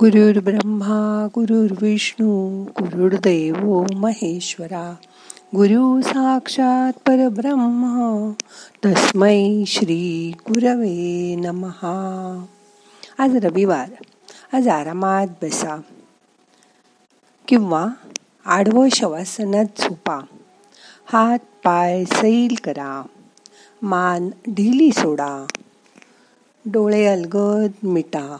गुरुर् ब्रह्मा गुरुर्विष्णू गुरुर्देव महेश्वरा. गुरु साक्षात परब्रह्म तस्मै श्री गुरवे नमहा आज रविवार आज आरामात बसा. किंवा आडवं शवासनात झोपा. हात पाय सैल करा. मान ढिली सोडा. डोळे अलगद मिटा.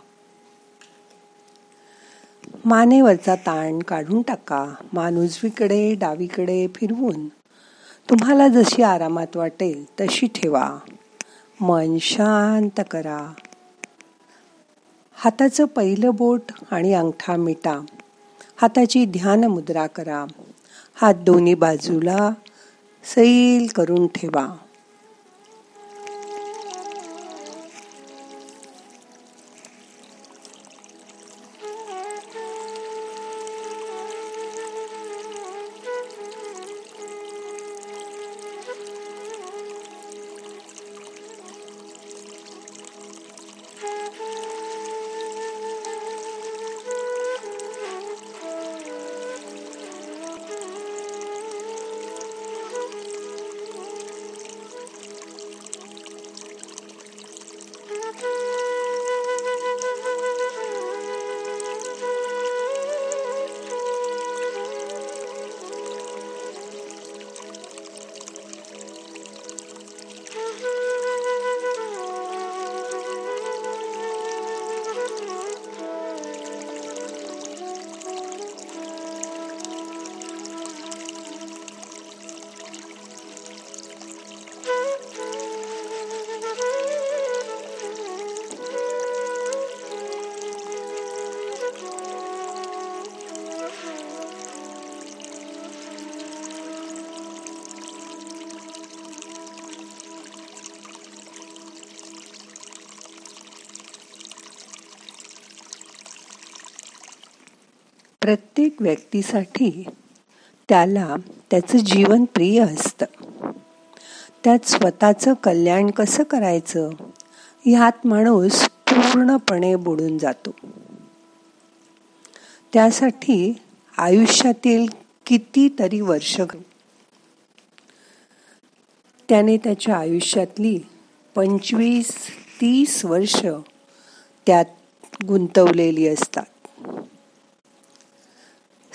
मानेवरचा ताण काढून टाका. मान उजवीकडे डावीकडे फिरवून. तुम्हाला जशी आरामात वाटेल तशी ठेवा. मन शांत करा. हाताचं पहिलं बोट आणि अंगठा मिटा. हाताची ध्यान मुद्रा करा. हात दोन्ही बाजूला सैल करून ठेवा. प्रत्येक व्यक्तीसाठी त्याला त्याचं जीवन प्रिय असतं. त्यात स्वतःचं कल्याण कसं करायचं? ह्यात माणूस पूर्णपणे बुडून जातो. त्यासाठी आयुष्यातील कितीतरी वर्ष त्याने त्याच्या आयुष्यातली पंचवीस तीस वर्ष त्यात गुंतवलेली असतात.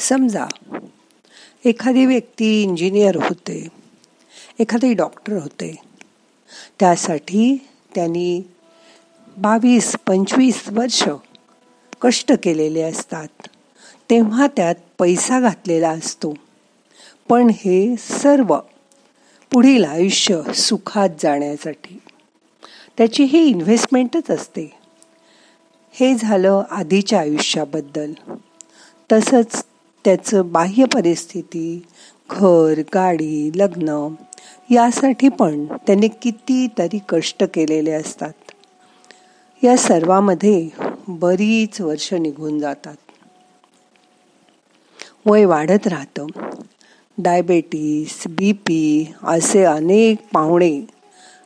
समजा एखादी व्यक्ती इंजिनियर होते एखादी डॉक्टर होते त्यासाठी त्यांनी बावीस पंचवीस वर्ष कष्ट केलेले असतात. तेव्हा त्यात पैसा घातलेला असतो. पण हे सर्व पुढील आयुष्य सुखात जाण्यासाठी. त्याची ही इन्व्हेस्टमेंटच असते. हे झालं आधीच्या आयुष्याबद्दल. तसंच त्याचं बाह्य परिस्थिती घर गाडी लग्न यासाठी पण त्याने कितीतरी कष्ट केलेले असतात. या सर्वामध्ये बरीच वर्ष निघून जातात. वय वाढत राहतं. डायबेटीस बी पी असे अनेक पाहुणे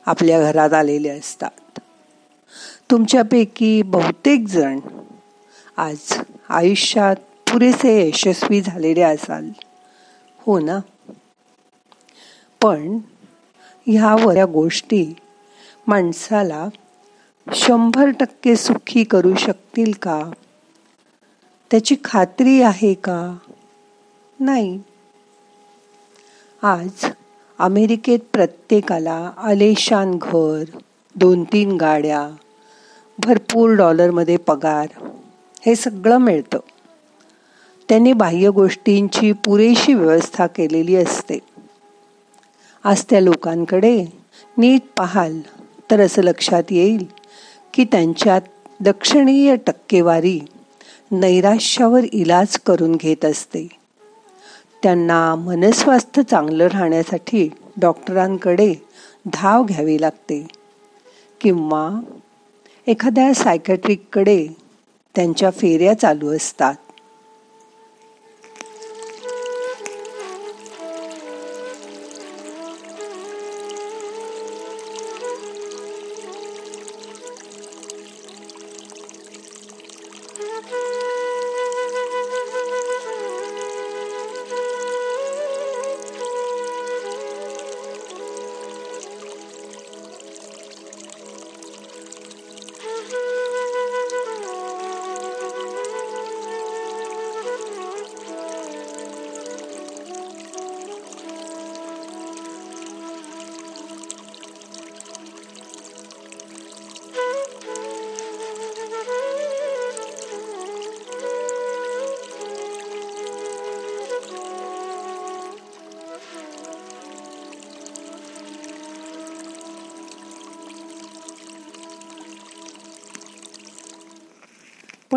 आपल्या घरात आलेले असतात. तुमच्यापैकी बहुतेक जण आज आयुष्यात पुरेसे यशस्वी झालेले असाल. हो ना? पण ह्या वऱ्या गोष्टी माणसाला शंभर टक्के सुखी करू शकतील का? त्याची खात्री आहे का? नाही. आज अमेरिकेत प्रत्येकाला आलेशान घर दोन तीन गाड्या भरपूर डॉलरमध्ये पगार हे सगळं मिळतं. त्यांनी बाह्य गोष्टींची पुरेशी व्यवस्था केलेली असते. आज त्या लोकांकडे नीट पाहाल तर असं लक्षात येईल की त्यांच्यात दक्षिणीय टक्केवारी नैराश्यावर इलाज करून घेत असते. त्यांना मनस्वास्थ्य चांगलं राहण्यासाठी डॉक्टरांकडे धाव घ्यावी लागते. किंवा एखाद्या सायकॅट्रिककडे त्यांच्या फेऱ्या चालू असतात.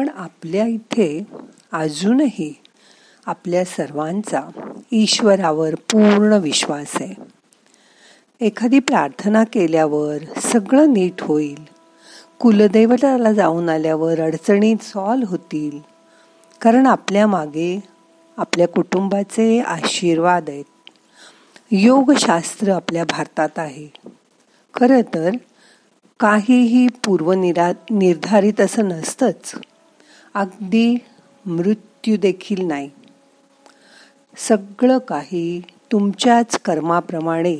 पण आपल्या इथे अजूनही आपल्या सर्वांचा ईश्वरावर पूर्ण विश्वास आहे. एखादी प्रार्थना केल्यावर सगळं नीट होईल. कुलदैवताला जाऊन आल्यावर अडचणी सॉल्व होतील. कारण आपल्या मागे आपल्या कुटुंबाचे आशीर्वाद आहेत. योगशास्त्र आपल्या भारतात आहे. खरं तर काहीही पूर्वनिरा निर्धारित असं नसतंच. अगदी मृत्यू देखील नाही. सगळं काही तुमच्याच कर्माप्रमाणे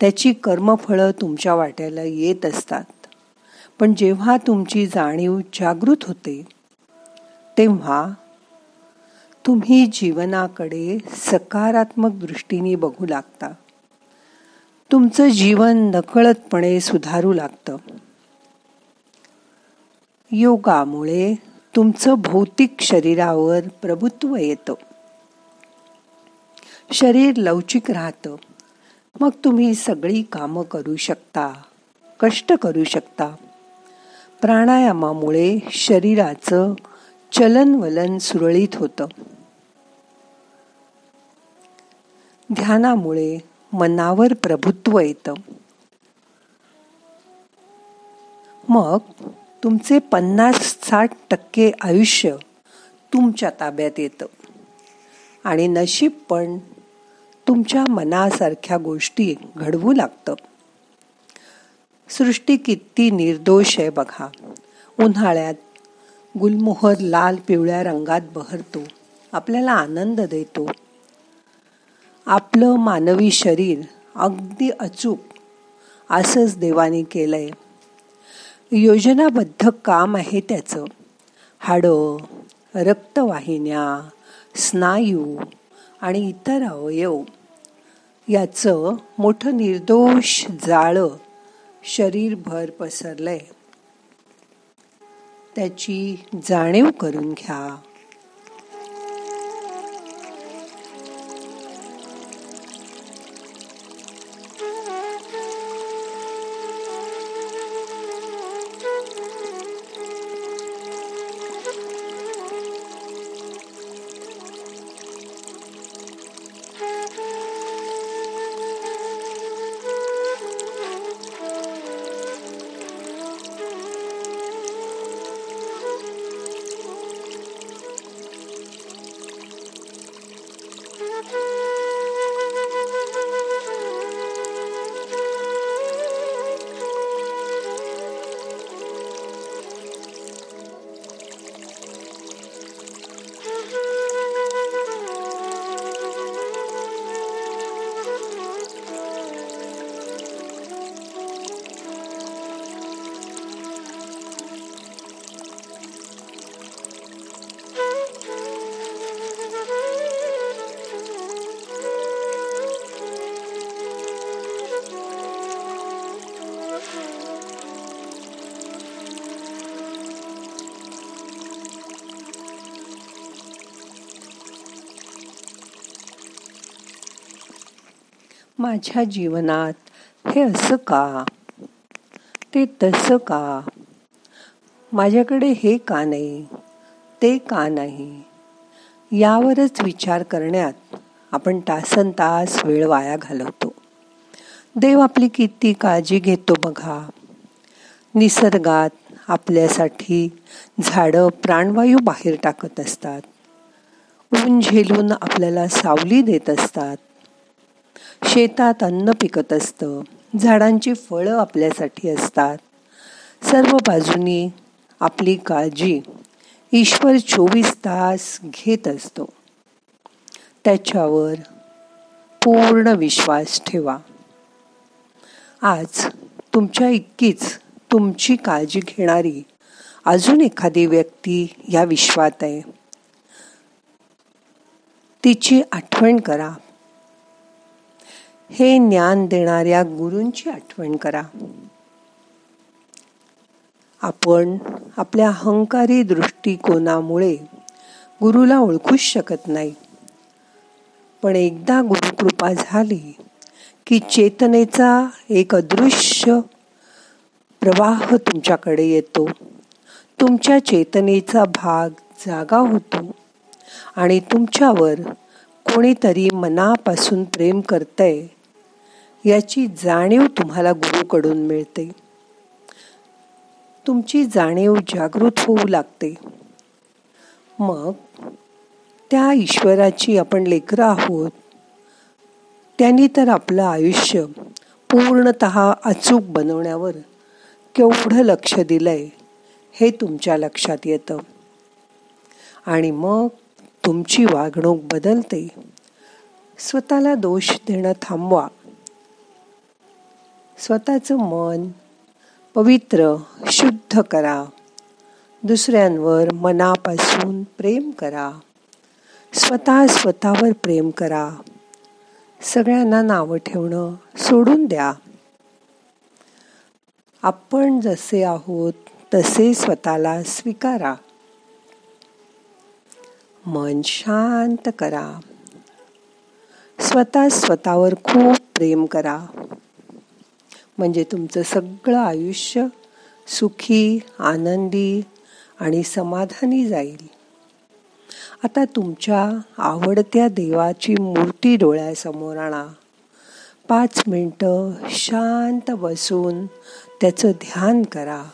त्याची कर्मफळं तुमच्या वाट्याला येत असतात. पण जेव्हा तुमची जाणीव जागृत होते तेव्हा तुम्ही जीवनाकडे सकारात्मक दृष्टीने बघू लागता. तुमचं जीवन नकळतपणे सुधारू लागतं. योगामुळे तुमचं भौतिक शरीरावर प्रभुत्व येतं. शरीर लवचिक राहतं. मग तुम्ही सगळी कामं करू शकता कष्ट करू शकता. प्राणायामामुळे शरीराचं चलनवलन सुरळीत होतं. ध्यानामुळे मनावर प्रभुत्व येतं. मग तुमचे पन्नास साठ टक्के आयुष्य तुमच्या ताब्यात येतं. आणि नशीब पण तुमच्या मनासारख्या गोष्टी घडवू लागतं. सृष्टी किती निर्दोष आहे बघा. उन्हाळ्यात गुलमोहर लाल पिवळ्या रंगात बहरतो. आपल्याला आनंद देतो. आपलं मानवी शरीर अगदी अचूक असंच देवाने केलंय. योजनाबद्ध काम आहे त्याचं. हाडं रक्तवाहिन्या स्नायू आणि इतर अवयव. याचं मोठं निर्दोष जाळं शरीरभर पसरलंय. त्याची जाणीव करून घ्या. माझ्या जीवनात हे असं का? ते तसं का? माझ्याकडे हे का नाही? ते का नाही? यावरच विचार करण्यात आपण तासन तास वेळ वाया घालवतो. देव आपली किती काळजी घेतो बघा. निसर्गात आपल्यासाठी झाडं प्राणवायू बाहेर टाकत असतात. ऊन झेलून आपल्याला सावली देत असतात. शेतात अन्न पिकत असतं. झाडांची फळं आपल्यासाठी असतात. सर्व बाजूनी आपली काळजी ईश्वर चोवीस तास घेत असतो. त्याच्यावर पूर्ण विश्वास ठेवा. आज तुमच्या इतकीच तुमची काळजी घेणारी अजून एखादी व्यक्ती या विश्वात आहे. तिची आठवण करा. हे ज्ञान देणाऱ्या गुरूंची आठवण करा. आपण आपल्या अहंकारी दृष्टिकोनामुळे गुरुला ओळखूच शकत नाही. पण एकदा गुरुकृपा झाली की चेतनेचा एक अदृश्य प्रवाह तुमच्याकडे येतो. तुमच्या चेतनेचा भाग जागा होतो आणि तुमच्यावर कोणीतरी मनापासून प्रेम करतंय याची जाणीव तुम्हाला गुरुकडून मिळते. तुमची जाणीव जागृत होऊ लागते. मग त्या ईश्वराची आपण लेकरं आहोत. त्यांनी तर आपलं आयुष्य पूर्णत अचूक बनवण्यावर केवढं लक्ष दिलंय हे तुमच्या लक्षात येतं. आणि मग तुमची वागणूक बदलते. स्वतःला दोष देणं थांबवा. स्वतःचं मन पवित्र शुद्ध करा. दुसऱ्यांवर मनापासून प्रेम करा. स्वतः स्वतःवर प्रेम करा. सगळ्यांना नावं ठेवणं सोडून द्या. आपण जसे आहोत तसे स्वतःला स्वीकारा. मन शांत करा. स्वतः स्वतःवर खूप प्रेम करा. म्हणजे तुमचं सगळं आयुष्य सुखी आनंदी आणि समाधानी जाईल. आता तुमच्या आवडत्या देवाची मूर्ती डोळ्यासमोर आणा. पाच मिनटं शांत बसून त्याचं ध्यान करा.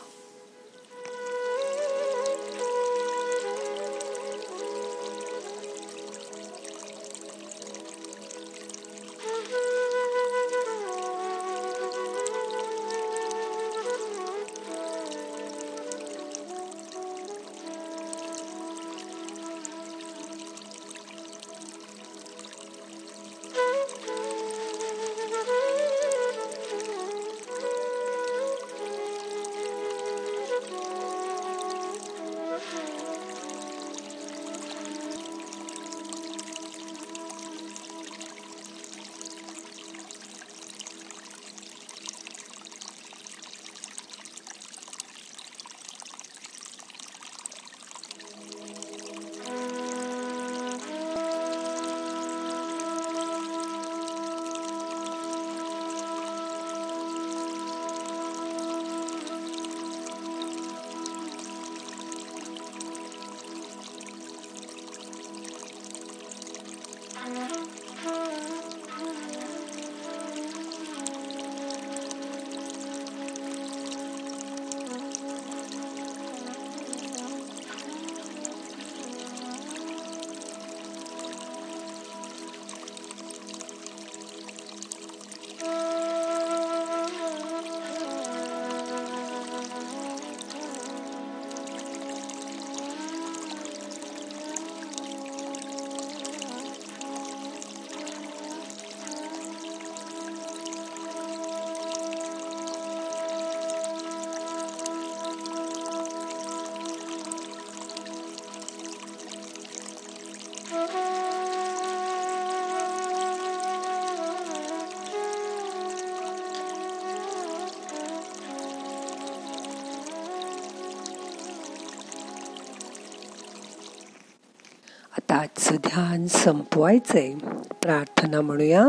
आता आजचं ध्यान संपवायचंय. प्रार्थना म्हणूया.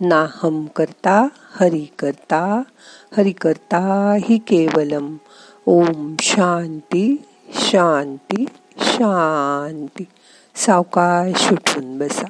नाहम करता हरि करता हरि करता हि केवलम. ओम शांती शांती शांती. सावकाश उठून बसा.